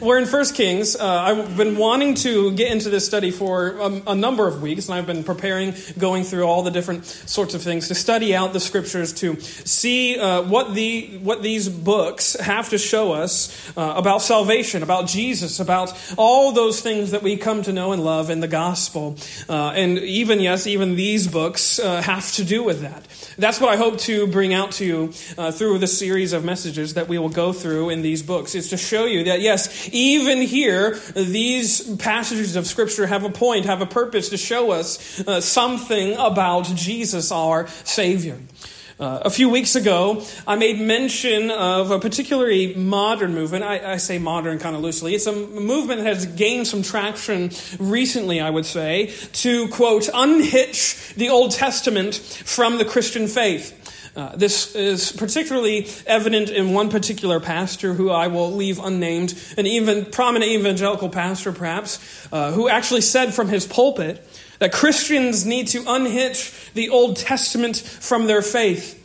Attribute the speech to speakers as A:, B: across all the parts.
A: we're in First Kings. Uh, I've been wanting to get into this study for a, a, number of weeks, and I've been preparing, going through all the different sorts of things to study out the scriptures to see uh, what the what these books have to show us uh, about salvation, about Jesus, about all those things that we come to know and love in the gospel, uh, and even yes, even these books uh, have to do with that. That's what I hope to bring out to you uh, through the series of messages that we will go through in these books. Is to show you that, yes, even here, these passages of Scripture have a point, have a purpose to show us uh, something about Jesus, our Savior. Uh, a few weeks ago, I made mention of a particularly modern movement. I, I, say modern kind of loosely. It's a movement that has gained some traction recently, I would say, to, quote, unhitch the Old Testament from the Christian faith. Uh, this is particularly evident in one particular pastor who I will leave unnamed, an even prominent evangelical pastor, perhaps, uh, who actually said from his pulpit that Christians need to unhitch the Old Testament from their faith.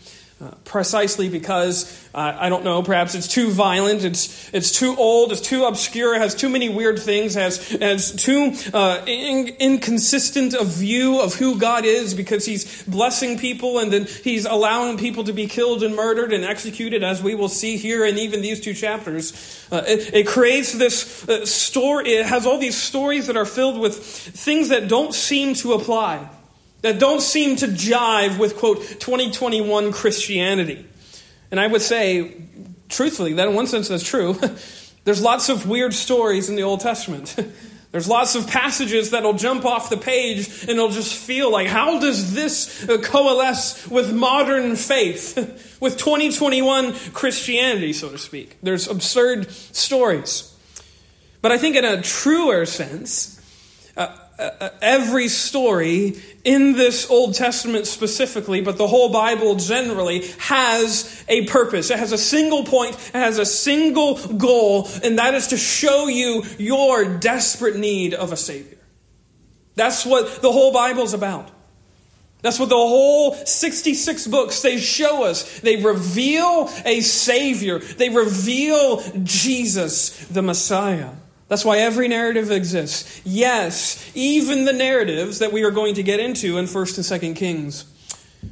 A: Precisely because uh, I don't know, perhaps it's too violent, it's, it's too old, it's too obscure, it has too many weird things, has, has too uh, in, inconsistent a view of who God is because he's blessing people and then he's allowing people to be killed and murdered and executed, as we will see here in even these two chapters. Uh, it, it, creates this uh, story, it has all these stories that are filled with things that don't seem to apply that don't seem to jive with, quote, 2021 Christianity. And I would say, truthfully, that in one sense that's true. There's lots of weird stories in the Old Testament. There's lots of passages that'll jump off the page and it'll just feel like, how does this uh, coalesce with modern faith, with 2021 Christianity, so to speak? There's absurd stories. But I think in a truer sense, uh, uh, every story in this Old Testament specifically, but the whole Bible generally, has a purpose. It has a single point, it has a single goal, and that is to show you your desperate need of a Savior. That's what the whole Bible's about. That's what the whole 66 books they show us. They reveal a Savior. They reveal Jesus, the Messiah. That's why every narrative exists. Yes, even the narratives that we are going to get into in 1st and 2nd Kings.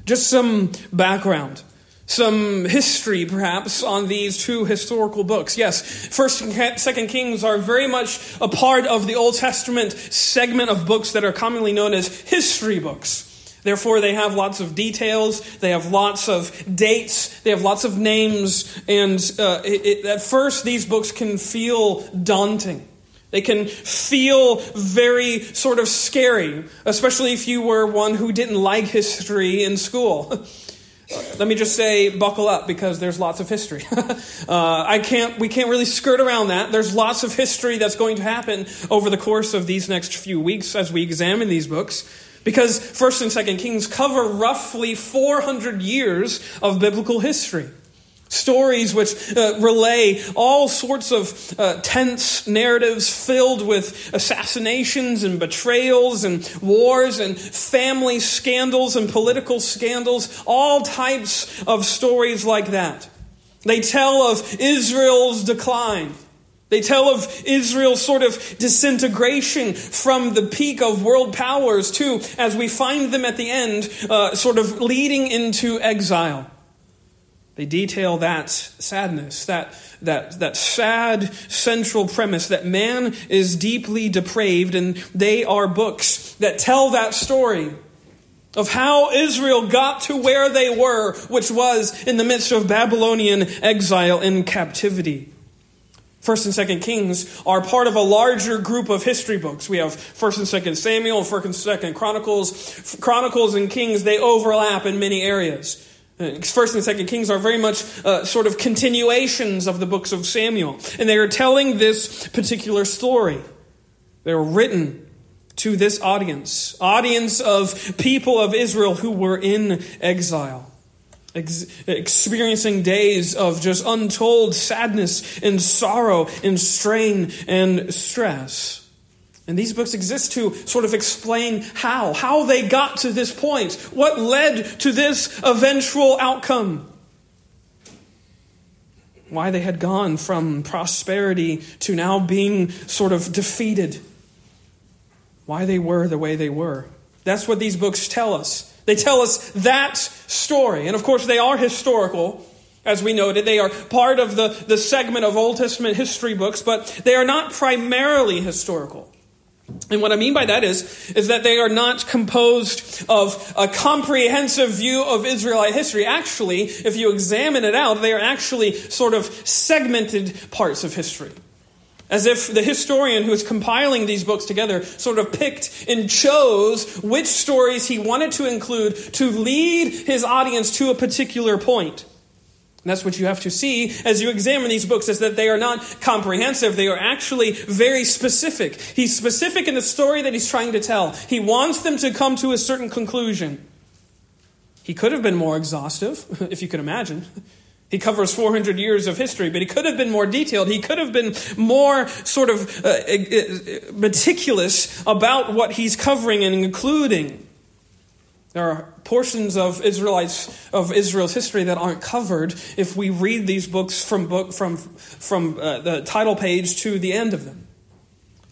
A: Just some background, some history perhaps on these two historical books. Yes, 1st and 2nd Kings are very much a part of the Old Testament segment of books that are commonly known as history books. Therefore, they have lots of details, they have lots of dates, they have lots of names, and uh, it, it, at first, these books can feel daunting. They can feel very sort of scary, especially if you were one who didn't like history in school. Let me just say, buckle up because there's lots of history. uh, I can't, we can't really skirt around that. There's lots of history that's going to happen over the course of these next few weeks as we examine these books. Because 1st and 2nd Kings cover roughly 400 years of biblical history. Stories which uh, relay all sorts of uh, tense narratives filled with assassinations and betrayals and wars and family scandals and political scandals, all types of stories like that. They tell of Israel's decline. They tell of Israel's sort of disintegration from the peak of world powers to, as we find them at the end, uh, sort of leading into exile. They detail that sadness, that, that, that sad central premise that man is deeply depraved, and they are books that tell that story of how Israel got to where they were, which was in the midst of Babylonian exile and captivity. First and Second Kings are part of a larger group of history books. We have First and Second Samuel, First and Second Chronicles. Chronicles and Kings they overlap in many areas. Uh, First and Second Kings are very much uh, sort of continuations of the books of Samuel, and they are telling this particular story. They were written to this audience, audience of people of Israel who were in exile ex- experiencing days of just untold sadness and sorrow and strain and stress. And these books exist to sort of explain how, how they got to this point, what led to this eventual outcome. why they had gone from prosperity to now being sort of defeated, why they were the way they were. That's what these books tell us. They tell us that story. And of course, they are historical. As we noted, they are part of the, the segment of Old Testament history books, but they are not primarily historical. And what I mean by that is, is that they are not composed of a comprehensive view of Israelite history. Actually, if you examine it out, they are actually sort of segmented parts of history. As if the historian who is compiling these books together sort of picked and chose which stories he wanted to include to lead his audience to a particular point. And that's what you have to see as you examine these books is that they are not comprehensive. They are actually very specific. He's specific in the story that he's trying to tell. He wants them to come to a certain conclusion. He could have been more exhaustive, if you can imagine. He covers 400 years of history, but he could have been more detailed. He could have been more sort of uh, uh, uh, meticulous about what he's covering and including. There are portions of Israelites of Israel's history that aren't covered if we read these books from book from from uh, the title page to the end of them.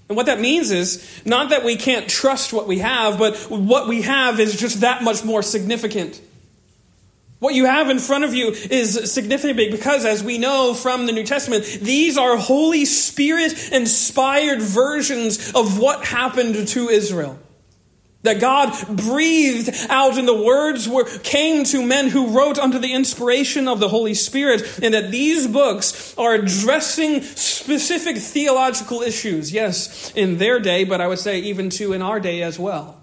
A: And what that means is not that we can't trust what we have, but what we have is just that much more significant. What you have in front of you is significant because, as we know from the New Testament, these are Holy Spirit inspired versions of what happened to Israel. That God breathed out and the words were, came to men who wrote under the inspiration of the Holy Spirit, and that these books are addressing specific theological issues, yes, in their day, but I would say even to in our day as well.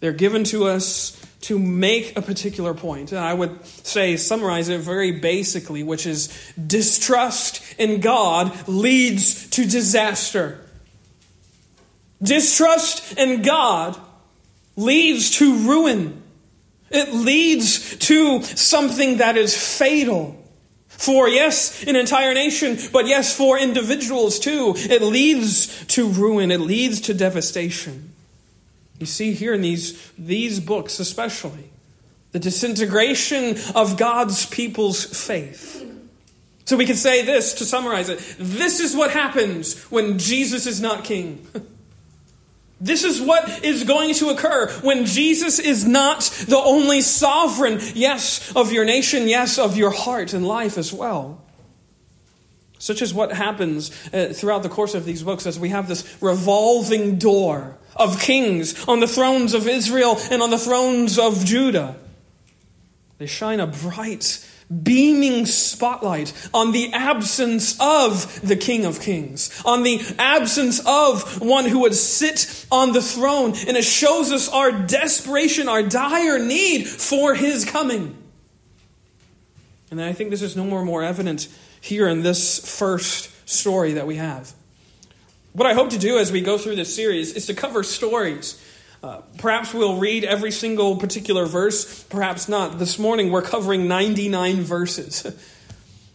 A: They're given to us to make a particular point. And I would say, summarize it very basically, which is distrust in God leads to disaster. Distrust in God leads to ruin. It leads to something that is fatal. For, yes, an entire nation, but yes, for individuals too. It leads to ruin. It leads to devastation. You see here in these, these books, especially, the disintegration of God's people's faith. So we can say this to summarize it this is what happens when Jesus is not king. This is what is going to occur when Jesus is not the only sovereign, yes, of your nation, yes, of your heart and life as well. Such is what happens uh, throughout the course of these books as we have this revolving door of kings on the thrones of Israel and on the thrones of Judah. They shine a bright, beaming spotlight on the absence of the King of Kings, on the absence of one who would sit on the throne. And it shows us our desperation, our dire need for his coming. And I think this is no more more evident here in this first story that we have. What I hope to do as we go through this series is to cover stories. Uh, perhaps we'll read every single particular verse, perhaps not. This morning we're covering 99 verses.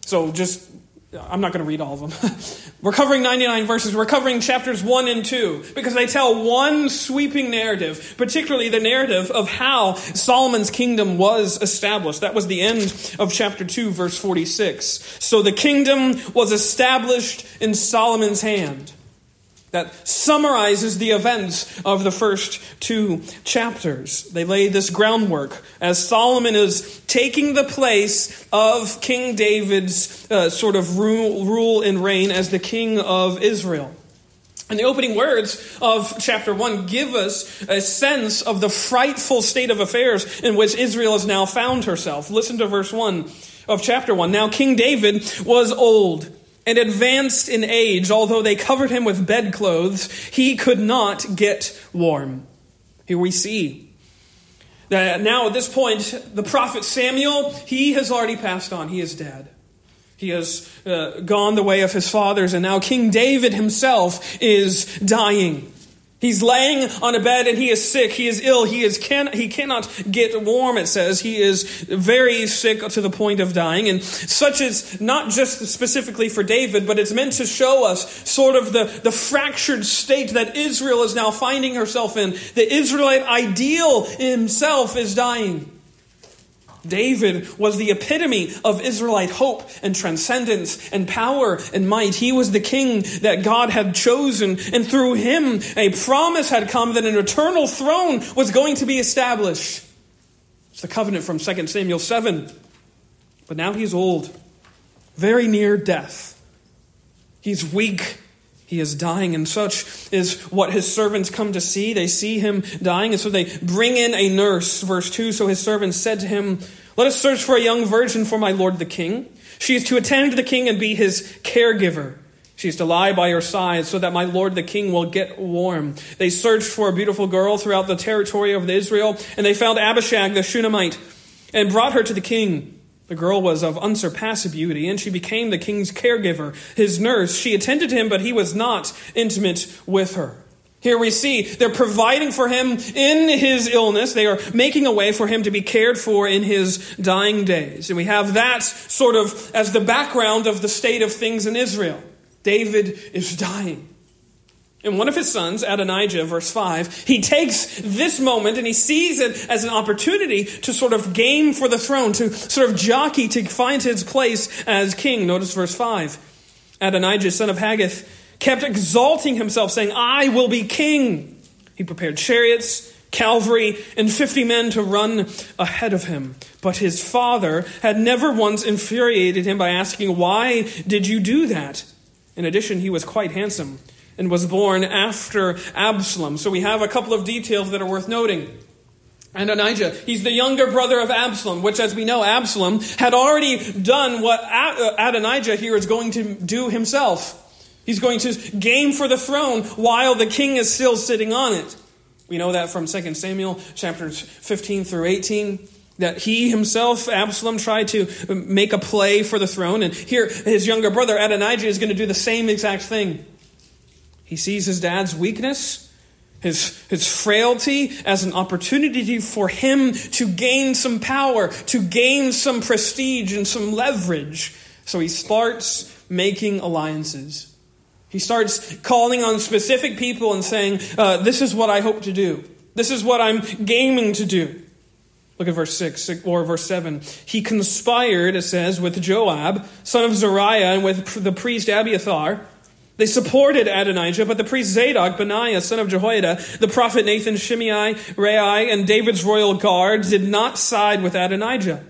A: So just I'm not going to read all of them. We're covering 99 verses. We're covering chapters 1 and 2 because they tell one sweeping narrative, particularly the narrative of how Solomon's kingdom was established. That was the end of chapter 2, verse 46. So the kingdom was established in Solomon's hand that summarizes the events of the first two chapters. They lay this groundwork as Solomon is taking the place of King David's uh, sort of rule, rule and reign as the king of Israel. And the opening words of chapter 1 give us a sense of the frightful state of affairs in which Israel has now found herself. Listen to verse 1 of chapter 1. Now, King David was old and advanced in age, although they covered him with bedclothes, he could not get warm. Here we see that now at this point, the prophet Samuel, he has already passed on. He is dead. He has uh, gone the way of his fathers, and now King David himself is dying. He's laying on a bed and he is sick. He is ill. He, is can, he cannot get warm, it says. He is very sick to the point of dying. And such is not just specifically for David, but it's meant to show us sort of the, the fractured state that Israel is now finding herself in. The Israelite ideal himself is dying. David was the epitome of Israelite hope and transcendence and power and might. He was the king that God had chosen, and through him a promise had come that an eternal throne was going to be established. It's the covenant from 2 Samuel 7. But now he's old, very near death. He's weak. He is dying, and such is what his servants come to see. They see him dying, and so they bring in a nurse. Verse 2 So his servants said to him, Let us search for a young virgin for my lord the king. She is to attend the king and be his caregiver. She is to lie by your side so that my lord the king will get warm. They searched for a beautiful girl throughout the territory of Israel, and they found Abishag the Shunammite and brought her to the king. The girl was of unsurpassed beauty, and she became the king's caregiver, his nurse. She attended him, but he was not intimate with her. Here we see they're providing for him in his illness. They are making a way for him to be cared for in his dying days. And we have that sort of as the background of the state of things in Israel. David is dying. And one of his sons, Adonijah, verse 5, he takes this moment and he sees it as an opportunity to sort of game for the throne, to sort of jockey to find his place as king. Notice verse 5. Adonijah, son of Haggith, kept exalting himself, saying, I will be king. He prepared chariots, cavalry, and 50 men to run ahead of him. But his father had never once infuriated him by asking, Why did you do that? In addition, he was quite handsome and was born after Absalom. So we have a couple of details that are worth noting. And Adonijah, he's the younger brother of Absalom, which, as we know, Absalom had already done what Adonijah here is going to do himself. He's going to game for the throne while the king is still sitting on it. We know that from 2 Samuel chapters 15 through 18 that he himself, Absalom, tried to make a play for the throne. And here, his younger brother, Adonijah, is going to do the same exact thing. He sees his dad's weakness, his, his frailty, as an opportunity for him to gain some power, to gain some prestige and some leverage. So he starts making alliances. He starts calling on specific people and saying, uh, This is what I hope to do. This is what I'm gaming to do. Look at verse 6 or verse 7. He conspired, it says, with Joab, son of Zeruiah, and with the priest Abiathar they supported Adonijah, but the priest Zadok, Benaiah, son of Jehoiada, the prophet Nathan, Shimei, Rei, and David's royal guard did not side with Adonijah.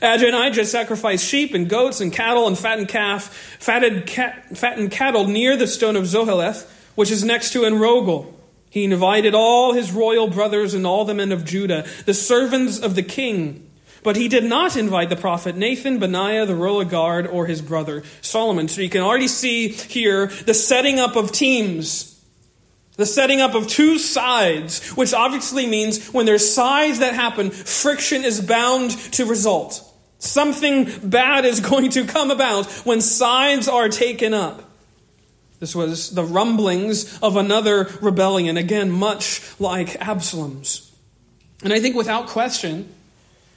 A: Adonijah sacrificed sheep and goats and cattle and fattened calf, fatted fattened cattle near the stone of Zoheleth, which is next to Enrogel. He invited all his royal brothers and all the men of Judah, the servants of the king, but he did not invite the prophet Nathan, Benaiah, the royal guard, or his brother Solomon. So you can already see here the setting up of teams. The setting up of two sides, which obviously means when there's sides that happen, friction is bound to result. Something bad is going to come about when sides are taken up. This was the rumblings of another rebellion, again, much like Absalom's. And I think without question,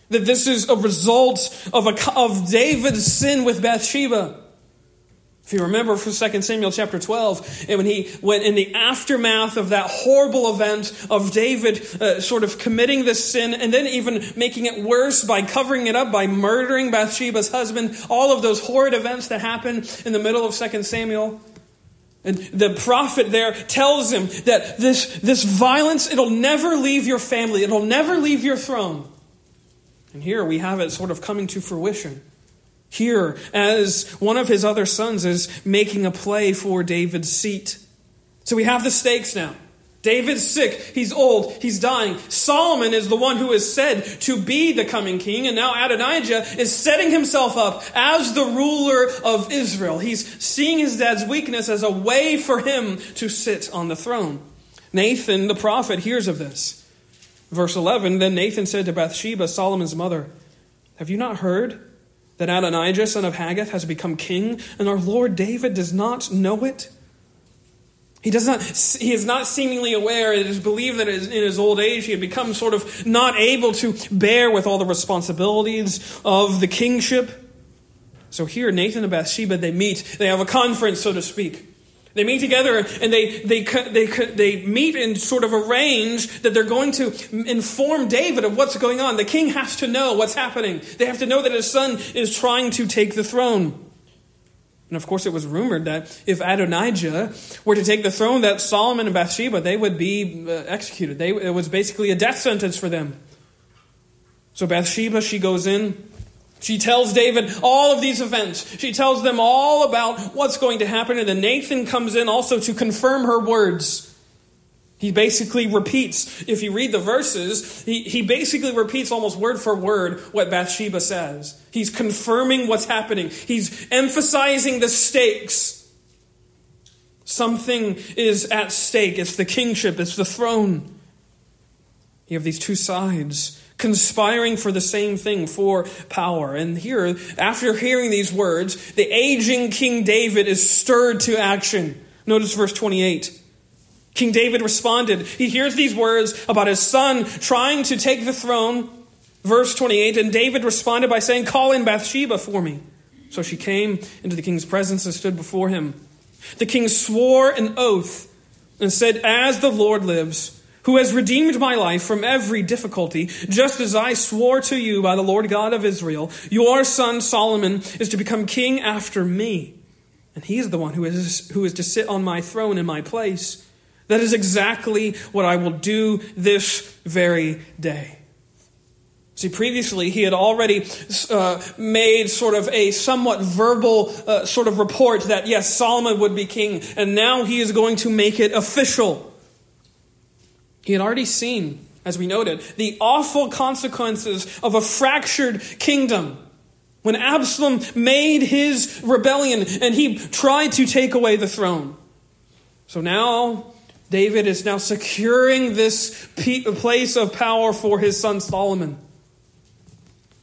A: that this is a result of, a, of David's sin with Bathsheba. If you remember from 2 Samuel chapter 12, and when he went in the aftermath of that horrible event of David uh, sort of committing this sin and then even making it worse by covering it up by murdering Bathsheba's husband, all of those horrid events that happen in the middle of 2 Samuel. And the prophet there tells him that this, this violence, it'll never leave your family, it'll never leave your throne. And here we have it sort of coming to fruition. Here, as one of his other sons is making a play for David's seat. So we have the stakes now. David's sick. He's old. He's dying. Solomon is the one who is said to be the coming king. And now Adonijah is setting himself up as the ruler of Israel. He's seeing his dad's weakness as a way for him to sit on the throne. Nathan, the prophet, hears of this. Verse 11 Then Nathan said to Bathsheba, Solomon's mother, Have you not heard that Adonijah, son of Haggith, has become king, and our Lord David does not know it? He, does not, he is not seemingly aware. It is believed that in his old age he had become sort of not able to bear with all the responsibilities of the kingship. So here, Nathan and Bathsheba, they meet. They have a conference, so to speak. They meet together and they, they, they, they meet and sort of arrange that they're going to inform David of what's going on. The king has to know what's happening. They have to know that his son is trying to take the throne. And of course, it was rumored that if Adonijah were to take the throne, that Solomon and Bathsheba, they would be uh, executed. They, it was basically a death sentence for them. So Bathsheba, she goes in she tells David all of these events. She tells them all about what's going to happen, and then Nathan comes in also to confirm her words. He basically repeats, if you read the verses, he, he basically repeats almost word for word what Bathsheba says. He's confirming what's happening, he's emphasizing the stakes. Something is at stake. It's the kingship, it's the throne. You have these two sides conspiring for the same thing, for power. And here, after hearing these words, the aging King David is stirred to action. Notice verse 28. King David responded. He hears these words about his son trying to take the throne. Verse 28 And David responded by saying, Call in Bathsheba for me. So she came into the king's presence and stood before him. The king swore an oath and said, As the Lord lives, who has redeemed my life from every difficulty, just as I swore to you by the Lord God of Israel, your son Solomon is to become king after me. And he is the one who is, who is to sit on my throne in my place. That is exactly what I will do this very day. See, previously he had already uh, made sort of a somewhat verbal uh, sort of report that yes, Solomon would be king, and now he is going to make it official. He had already seen, as we noted, the awful consequences of a fractured kingdom. When Absalom made his rebellion and he tried to take away the throne. So now David is now securing this place of power for his son Solomon.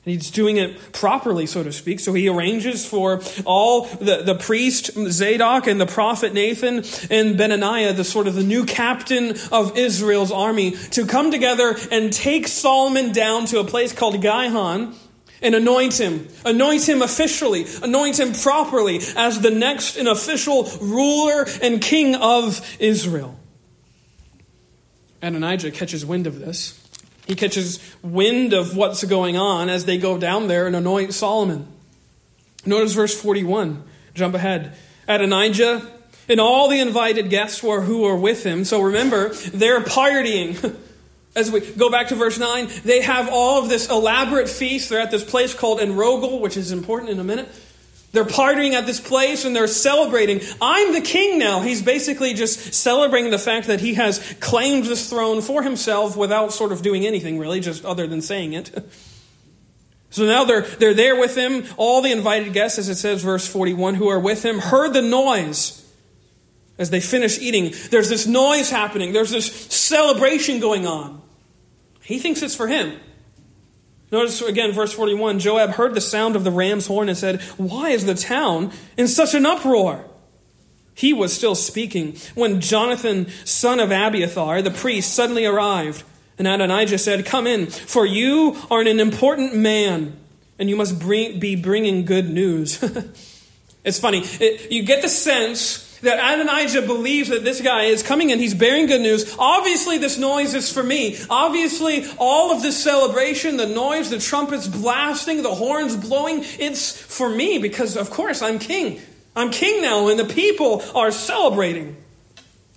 A: He's doing it properly, so to speak. So he arranges for all the, the priest Zadok and the prophet Nathan and Benaniah, the sort of the new captain of Israel's army, to come together and take Solomon down to a place called Gihon and anoint him. Anoint him officially. Anoint him properly as the next and official ruler and king of Israel. Adonijah catches wind of this. He catches wind of what's going on as they go down there and anoint Solomon. Notice verse 41. Jump ahead. Adonijah and all the invited guests were, who were with him. So remember, they're partying. As we go back to verse 9, they have all of this elaborate feast. They're at this place called Enrogel, which is important in a minute. They're partying at this place and they're celebrating. I'm the king now. He's basically just celebrating the fact that he has claimed this throne for himself without sort of doing anything really, just other than saying it. So now they're, they're there with him. All the invited guests, as it says, verse 41, who are with him, heard the noise as they finish eating. There's this noise happening, there's this celebration going on. He thinks it's for him. Notice again, verse 41 Joab heard the sound of the ram's horn and said, Why is the town in such an uproar? He was still speaking when Jonathan, son of Abiathar, the priest, suddenly arrived. And Adonijah said, Come in, for you are an important man, and you must bring, be bringing good news. it's funny. It, you get the sense that Adonijah believes that this guy is coming in. He's bearing good news. Obviously, this noise is for me. Obviously, all of this celebration, the noise, the trumpets blasting, the horns blowing, it's for me because, of course, I'm king. I'm king now, and the people are celebrating.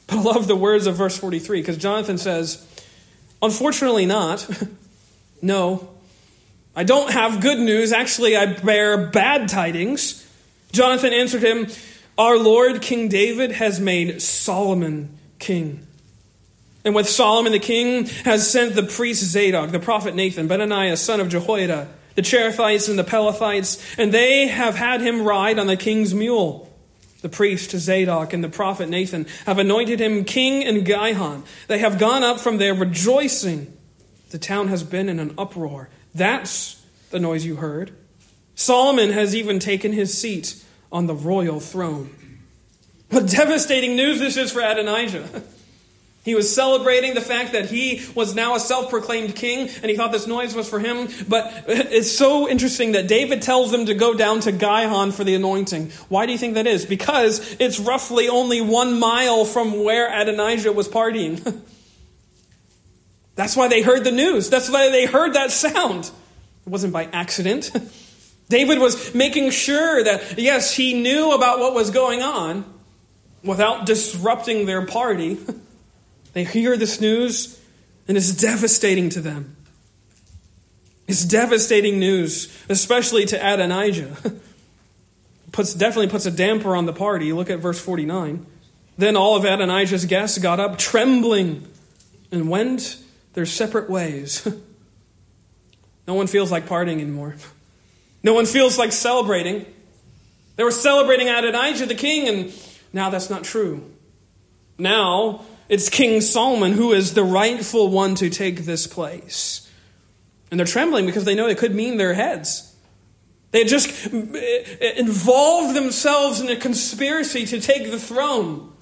A: But I love the words of verse 43 because Jonathan says, Unfortunately, not. no. I don't have good news. Actually, I bear bad tidings. Jonathan answered him, our Lord King David has made Solomon king. And with Solomon the king has sent the priest Zadok, the prophet Nathan, Benaniah, son of Jehoiada, the Cherethites and the Pelethites, and they have had him ride on the king's mule. The priest Zadok and the prophet Nathan have anointed him king in Gihon. They have gone up from there rejoicing. The town has been in an uproar. That's the noise you heard. Solomon has even taken his seat on the royal throne. What devastating news this is for Adonijah. He was celebrating the fact that he was now a self proclaimed king, and he thought this noise was for him. But it's so interesting that David tells them to go down to Gihon for the anointing. Why do you think that is? Because it's roughly only one mile from where Adonijah was partying. That's why they heard the news. That's why they heard that sound. It wasn't by accident. David was making sure that, yes, he knew about what was going on without disrupting their party. They hear this news, and it's devastating to them. It's devastating news, especially to Adonijah. puts, definitely puts a damper on the party. Look at verse 49. Then all of Adonijah's guests got up, trembling, and went their separate ways. no one feels like partying anymore. No one feels like celebrating. They were celebrating Adonijah the king, and now that's not true. Now, it's King Solomon who is the rightful one to take this place. And they're trembling because they know it could mean their heads. They had just eh, eh, involved themselves in a conspiracy to take the throne.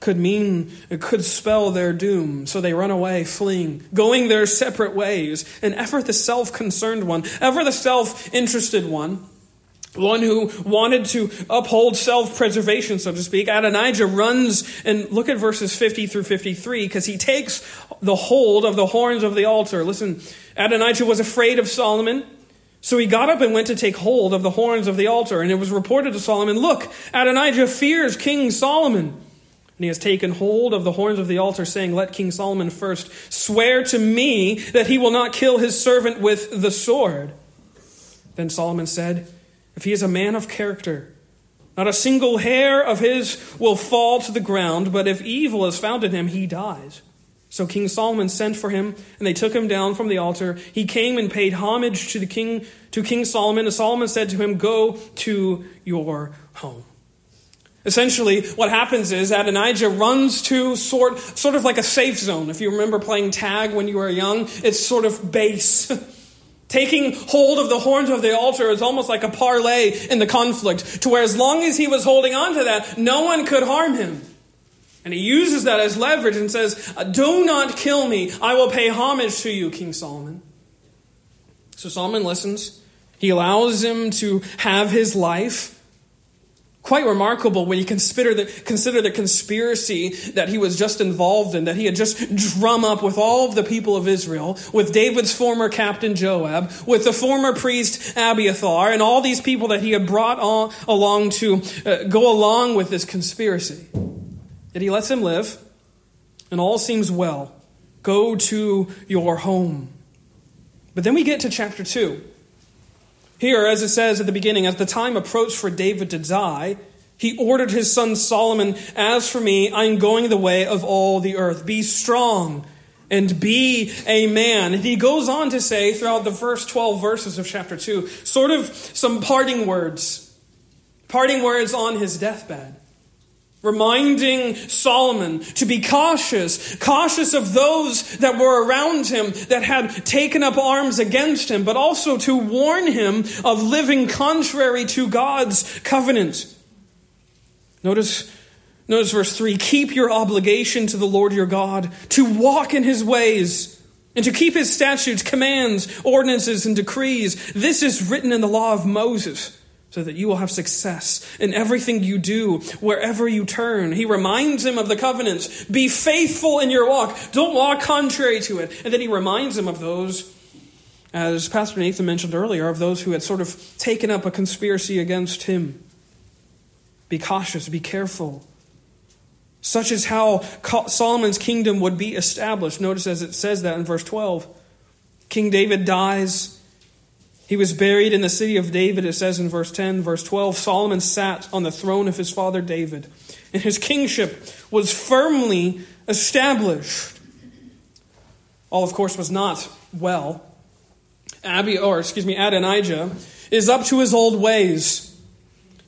A: Could mean, it could spell their doom. So they run away, fleeing, going their separate ways. And ever the self concerned one, ever the self interested one, one who wanted to uphold self preservation, so to speak. Adonijah runs and look at verses 50 through 53 because he takes the hold of the horns of the altar. Listen, Adonijah was afraid of Solomon. So he got up and went to take hold of the horns of the altar. And it was reported to Solomon, Look, Adonijah fears King Solomon. And he has taken hold of the horns of the altar, saying, Let King Solomon first swear to me that he will not kill his servant with the sword. Then Solomon said, if he is a man of character, not a single hair of his will fall to the ground, but if evil is found in him, he dies. So King Solomon sent for him, and they took him down from the altar. He came and paid homage to the king to King Solomon, and Solomon said to him, Go to your home. Essentially, what happens is Adonijah runs to sort, sort of like a safe zone. If you remember playing tag when you were young, it's sort of base. Taking hold of the horns of the altar is almost like a parlay in the conflict, to where as long as he was holding on to that, no one could harm him. And he uses that as leverage and says, Do not kill me. I will pay homage to you, King Solomon. So Solomon listens. He allows him to have his life. Quite remarkable when you consider the, consider the conspiracy that he was just involved in, that he had just drum up with all of the people of Israel, with David's former captain Joab, with the former priest Abiathar, and all these people that he had brought on, along to uh, go along with this conspiracy. Yet he lets him live, and all seems well. Go to your home. But then we get to chapter 2. Here, as it says at the beginning, as the time approached for David to die, he ordered his son Solomon, As for me, I am going the way of all the earth. Be strong and be a man. And he goes on to say throughout the first 12 verses of chapter 2, sort of some parting words, parting words on his deathbed reminding Solomon to be cautious, cautious of those that were around him that had taken up arms against him, but also to warn him of living contrary to God's covenant. Notice, notice verse 3 Keep your obligation to the Lord your God, to walk in his ways, and to keep his statutes, commands, ordinances, and decrees. This is written in the law of Moses so that you will have success in everything you do, wherever you turn. He reminds him of the covenants. Be faithful in your walk. Don't walk contrary to it. And then he reminds him of those, as Pastor Nathan mentioned earlier, of those who had sort of taken up a conspiracy against him. Be cautious, be careful. Such is how Solomon's kingdom would be established. Notice as it says that in verse 12 King David dies he was buried in the city of David, it says in verse 10. Verse 12 Solomon sat on the throne of his father David, and his kingship was firmly established. All, of course, was not well. Abby, or excuse me, Adonijah is up to his old ways.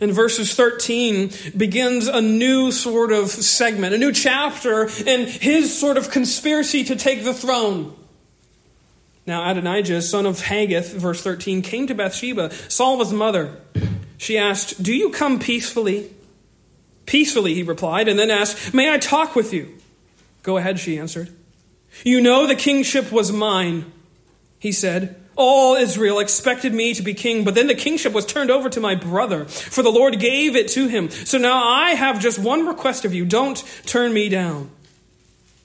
A: In verses 13 begins a new sort of segment, a new chapter in his sort of conspiracy to take the throne. Now, Adonijah, son of Haggith, verse 13, came to Bathsheba, Saul's mother. She asked, Do you come peacefully? Peacefully, he replied, and then asked, May I talk with you? Go ahead, she answered. You know the kingship was mine, he said. All Israel expected me to be king, but then the kingship was turned over to my brother, for the Lord gave it to him. So now I have just one request of you don't turn me down.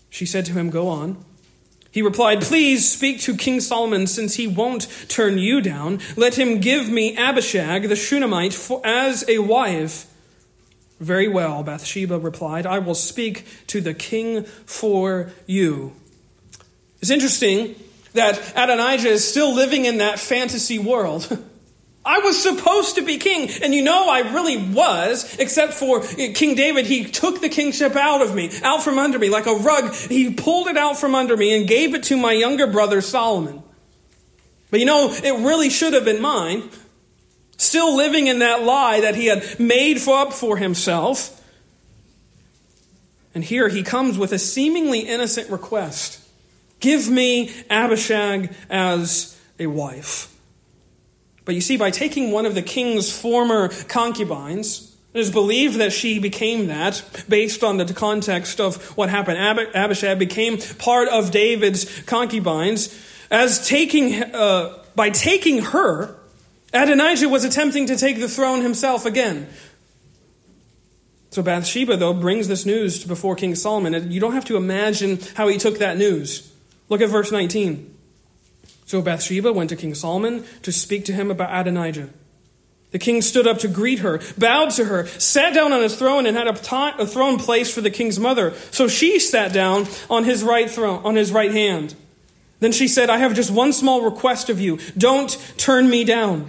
A: She said to him, Go on. He replied, Please speak to King Solomon, since he won't turn you down. Let him give me Abishag the Shunammite for, as a wife. Very well, Bathsheba replied, I will speak to the king for you. It's interesting that Adonijah is still living in that fantasy world. I was supposed to be king, and you know I really was, except for eh, King David. He took the kingship out of me, out from under me, like a rug. He pulled it out from under me and gave it to my younger brother Solomon. But you know, it really should have been mine. Still living in that lie that he had made up for himself. And here he comes with a seemingly innocent request. Give me Abishag as a wife. But you see, by taking one of the king's former concubines, it is believed that she became that based on the context of what happened. Ab- Abishag became part of David's concubines. As taking, uh, by taking her, Adonijah was attempting to take the throne himself again. So Bathsheba, though, brings this news before King Solomon. You don't have to imagine how he took that news. Look at verse 19. So Bathsheba went to King Solomon to speak to him about Adonijah. The king stood up to greet her, bowed to her, sat down on his throne, and had a, throne placed for the king's mother. So she sat down on his right throne, on his right hand. Then she said, I have just one small request of you. Don't turn me down.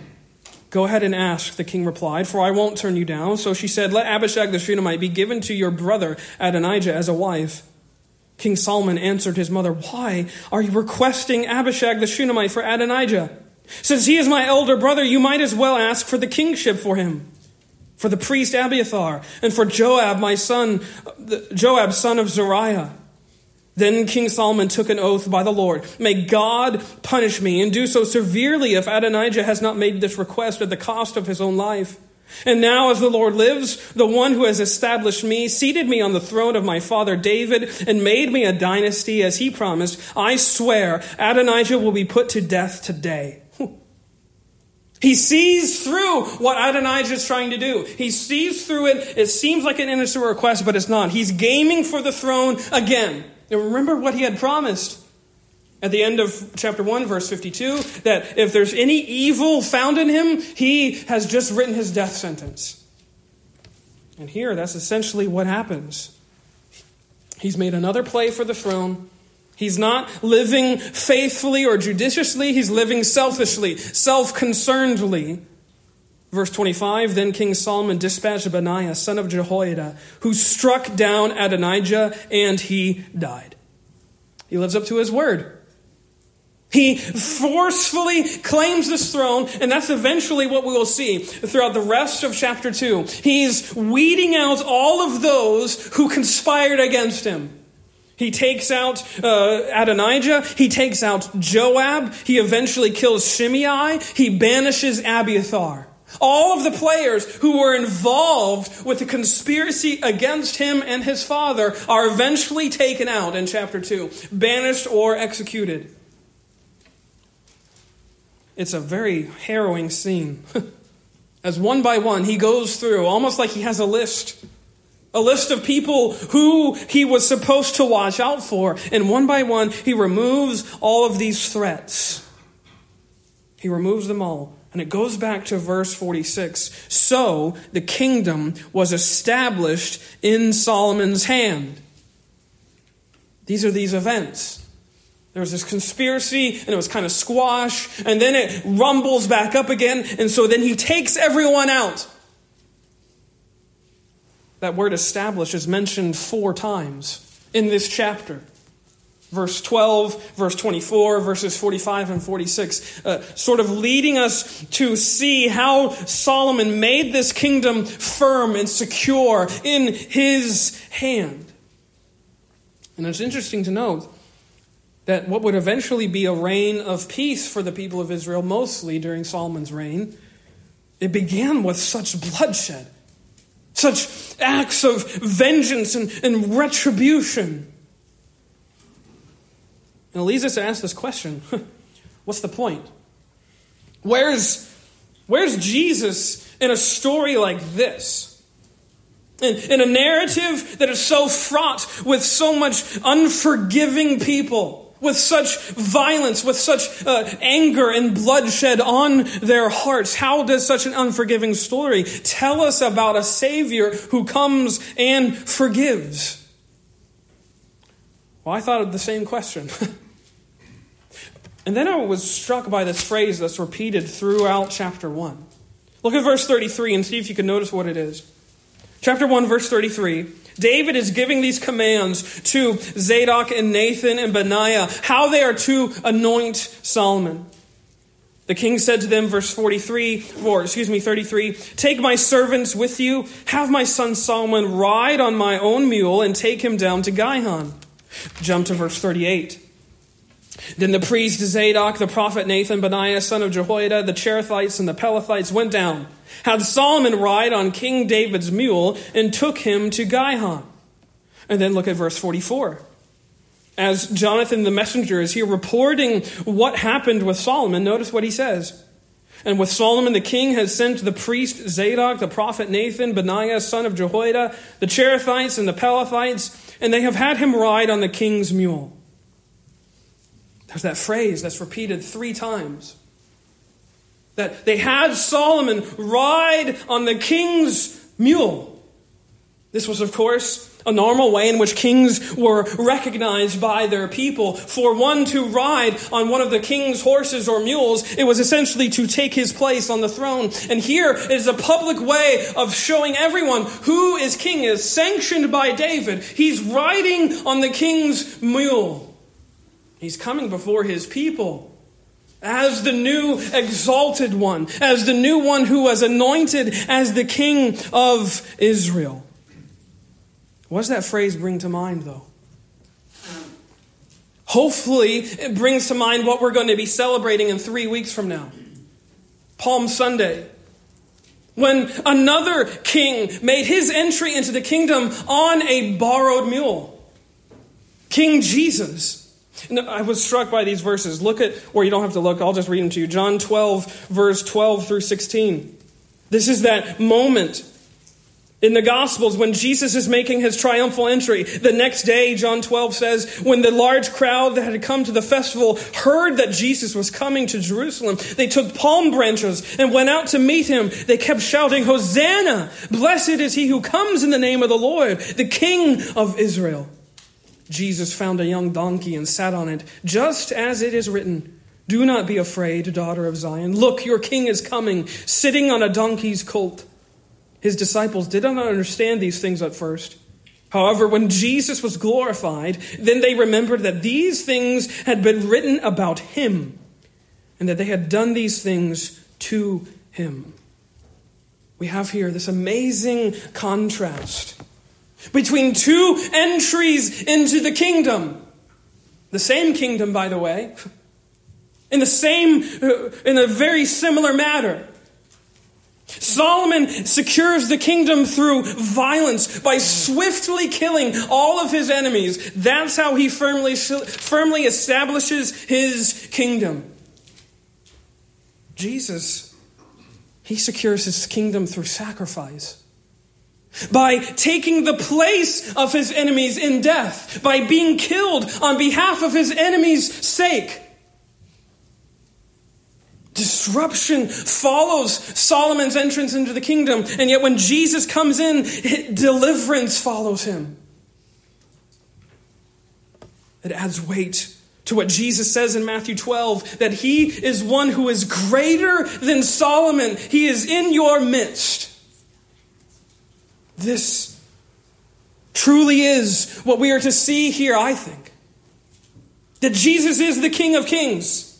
A: Go ahead and ask, the king replied, for I won't turn you down. So she said, Let Abishag the Shunammite be given to your brother Adonijah as a wife. King Solomon answered his mother, Why are you requesting Abishag the Shunammite for Adonijah? Since he is my elder brother, you might as well ask for the kingship for him, for the priest Abiathar, and for Joab, my son, Joab, son of Zeruiah. Then King Solomon took an oath by the Lord May God punish me, and do so severely if Adonijah has not made this request at the cost of his own life. And now, as the Lord lives, the one who has established me, seated me on the throne of my father David, and made me a dynasty as he promised, I swear Adonijah will be put to death today. He sees through what Adonijah is trying to do. He sees through it. It seems like an innocent request, but it's not. He's gaming for the throne again. And remember what he had promised at the end of chapter 1, verse 52, that if there's any evil found in him, he has just written his death sentence. And here, that's essentially what happens. He's made another play for the throne. He's not living faithfully or judiciously, he's living selfishly, self concernedly. Verse 25 Then King Solomon dispatched Benaiah, son of Jehoiada, who struck down Adonijah, and he died. He lives up to his word. He forcefully claims this throne, and that's eventually what we will see throughout the rest of chapter 2. He's weeding out all of those who conspired against him. He takes out uh, Adonijah. He takes out Joab. He eventually kills Shimei. He banishes Abiathar. All of the players who were involved with the conspiracy against him and his father are eventually taken out in chapter 2, banished or executed. It's a very harrowing scene. As one by one he goes through, almost like he has a list. A list of people who he was supposed to watch out for. And one by one, he removes all of these threats. He removes them all. And it goes back to verse 46. So the kingdom was established in Solomon's hand. These are these events. There was this conspiracy, and it was kind of squash, and then it rumbles back up again, and so then he takes everyone out. That word establish is mentioned four times in this chapter. Verse 12, verse 24, verses 45 and 46, uh, sort of leading us to see how Solomon made this kingdom firm and secure in his hand. And it's interesting to note that what would eventually be a reign of peace for the people of Israel, mostly during Solomon's reign, it began with such bloodshed, such acts of vengeance and, and retribution. And it leads us to ask this question what's the point? Where's, where's Jesus in a story like this? In, in a narrative that is so fraught with so much unforgiving people, with such violence, with such uh, anger and bloodshed on their hearts. How does such an unforgiving story tell us about a Savior who comes and forgives? Well, I thought of the same question. and then I was struck by this phrase that's repeated throughout chapter 1. Look at verse 33 and see if you can notice what it is. Chapter 1, verse 33. David is giving these commands to Zadok and Nathan and Benaiah, how they are to anoint Solomon. The king said to them, verse 43, or excuse me, 33, Take my servants with you, have my son Solomon ride on my own mule, and take him down to Gihon. Jump to verse 38. Then the priest Zadok, the prophet Nathan, Benaiah, son of Jehoiada, the Cherethites, and the Pelethites went down had Solomon ride on King David's mule and took him to Gihon. And then look at verse 44. As Jonathan the messenger is here reporting what happened with Solomon, notice what he says. And with Solomon the king has sent the priest Zadok, the prophet Nathan, Benaiah, son of Jehoiada, the Cherethites, and the Pelethites, and they have had him ride on the king's mule. There's that phrase that's repeated three times. That they had Solomon ride on the king's mule. This was, of course, a normal way in which kings were recognized by their people. For one to ride on one of the king's horses or mules, it was essentially to take his place on the throne. And here is a public way of showing everyone who is king is sanctioned by David. He's riding on the king's mule. He's coming before his people as the new exalted one, as the new one who was anointed as the king of Israel. What does that phrase bring to mind, though? Hopefully, it brings to mind what we're going to be celebrating in three weeks from now Palm Sunday. When another king made his entry into the kingdom on a borrowed mule. King Jesus. I was struck by these verses. Look at, or you don't have to look, I'll just read them to you. John 12, verse 12 through 16. This is that moment in the Gospels when Jesus is making his triumphal entry. The next day, John 12 says, when the large crowd that had come to the festival heard that Jesus was coming to Jerusalem, they took palm branches and went out to meet him. They kept shouting, Hosanna! Blessed is he who comes in the name of the Lord, the King of Israel. Jesus found a young donkey and sat on it, just as it is written Do not be afraid, daughter of Zion. Look, your king is coming, sitting on a donkey's colt. His disciples did not understand these things at first. However, when Jesus was glorified, then they remembered that these things had been written about him and that they had done these things to him. We have here this amazing contrast between two entries into the kingdom. The same kingdom, by the way, in the same, uh, in a very similar matter. Solomon secures the kingdom through violence by swiftly killing all of his enemies. That's how he firmly, firmly establishes his kingdom. Jesus, he secures his kingdom through sacrifice by taking the place of his enemies in death, by being killed on behalf of his enemies' sake. Disruption follows Solomon's entrance into the kingdom, and yet when Jesus comes in, deliverance follows him. It adds weight to what Jesus says in Matthew 12 that he is one who is greater than Solomon. He is in your midst. This truly is what we are to see here, I think. That Jesus is the King of Kings.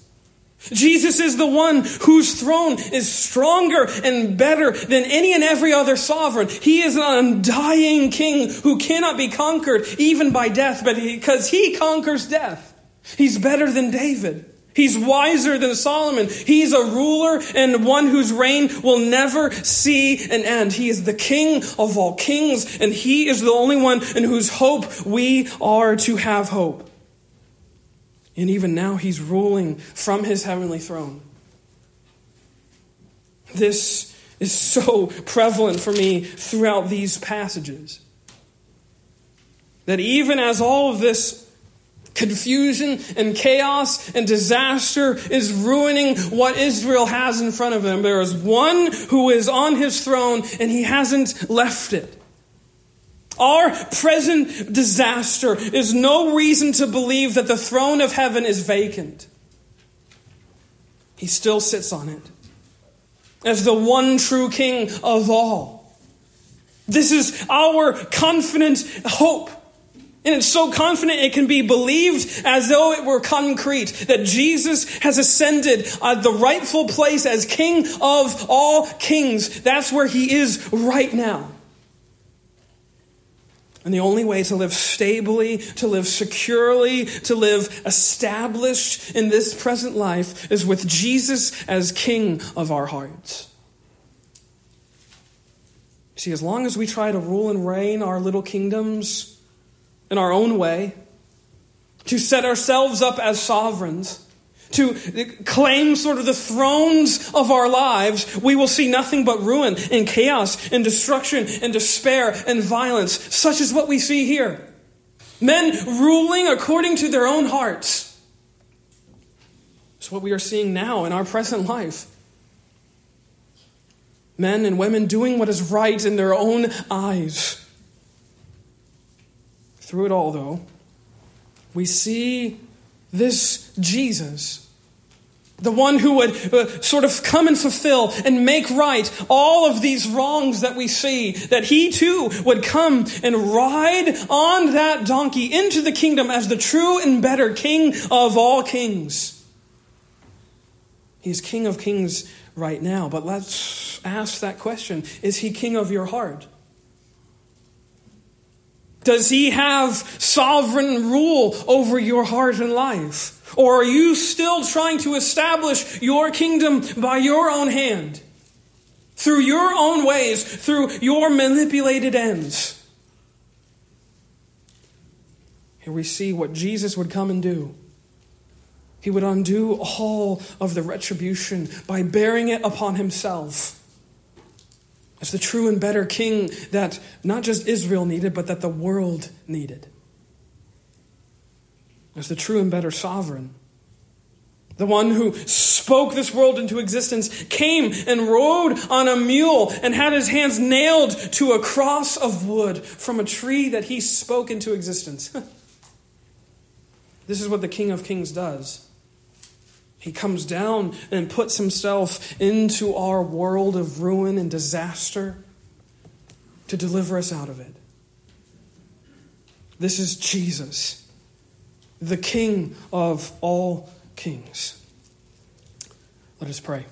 A: Jesus is the one whose throne is stronger and better than any and every other sovereign. He is an undying king who cannot be conquered even by death, but because he conquers death, he's better than David. He's wiser than Solomon. He's a ruler and one whose reign will never see an end. He is the king of all kings, and he is the only one in whose hope we are to have hope. And even now, he's ruling from his heavenly throne. This is so prevalent for me throughout these passages. That even as all of this confusion and chaos and disaster is ruining what Israel has in front of them, there is one who is on his throne and he hasn't left it. Our present disaster is no reason to believe that the throne of heaven is vacant. He still sits on it as the one true king of all. This is our confident hope. And it's so confident it can be believed as though it were concrete that Jesus has ascended at the rightful place as King of all kings. That's where he is right now. And the only way to live stably, to live securely, to live established in this present life is with Jesus as King of our hearts. See, as long as we try to rule and reign our little kingdoms in our own way, to set ourselves up as sovereigns, to claim sort of the thrones of our lives, we will see nothing but ruin and chaos and destruction and despair and violence, such as what we see here. Men ruling according to their own hearts. It's what we are seeing now in our present life. Men and women doing what is right in their own eyes. Through it all, though, we see this Jesus the one who would uh, sort of come and fulfill and make right all of these wrongs that we see, that he too would come and ride on that donkey into the kingdom as the true and better king of all kings. He's king of kings right now, but let's ask that question Is he king of your heart? Does he have sovereign rule over your heart and life? Or are you still trying to establish your kingdom by your own hand? Through your own ways, through your manipulated ends? Here we see what Jesus would come and do. He would undo all of the retribution by bearing it upon himself as the true and better king that not just Israel needed, but that the world needed as the true and better sovereign. The one who spoke this world into existence came and rode on a mule and had his hands nailed to a cross of wood from a tree that he spoke into existence. this is what the King of Kings does. He comes down and puts himself into our world of ruin and disaster to deliver us out of it. This is Jesus the King of all kings. Let us pray.